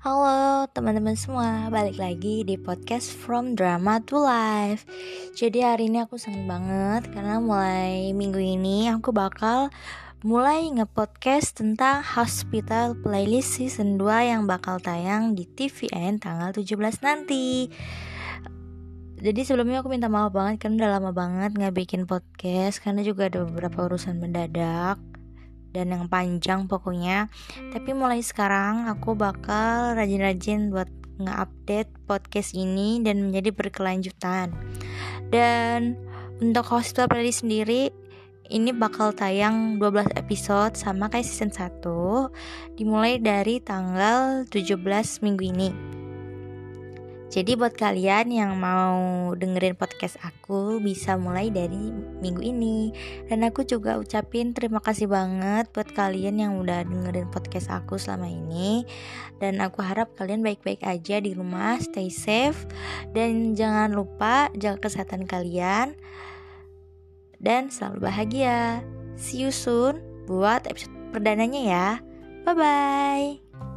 Halo teman-teman semua, balik lagi di podcast From Drama to Life. Jadi hari ini aku seneng banget karena mulai minggu ini aku bakal mulai nge-podcast tentang Hospital Playlist Season 2 yang bakal tayang di TVN tanggal 17 nanti. Jadi sebelumnya aku minta maaf banget karena udah lama banget nggak bikin podcast karena juga ada beberapa urusan mendadak dan yang panjang pokoknya. Tapi mulai sekarang aku bakal rajin-rajin buat nge-update podcast ini dan menjadi berkelanjutan. Dan untuk hospital playlist sendiri ini bakal tayang 12 episode sama kayak season 1 dimulai dari tanggal 17 minggu ini jadi buat kalian yang mau dengerin podcast aku bisa mulai dari minggu ini. Dan aku juga ucapin terima kasih banget buat kalian yang udah dengerin podcast aku selama ini. Dan aku harap kalian baik-baik aja di rumah, stay safe. Dan jangan lupa jaga kesehatan kalian. Dan selalu bahagia. See you soon buat episode perdananya ya. Bye-bye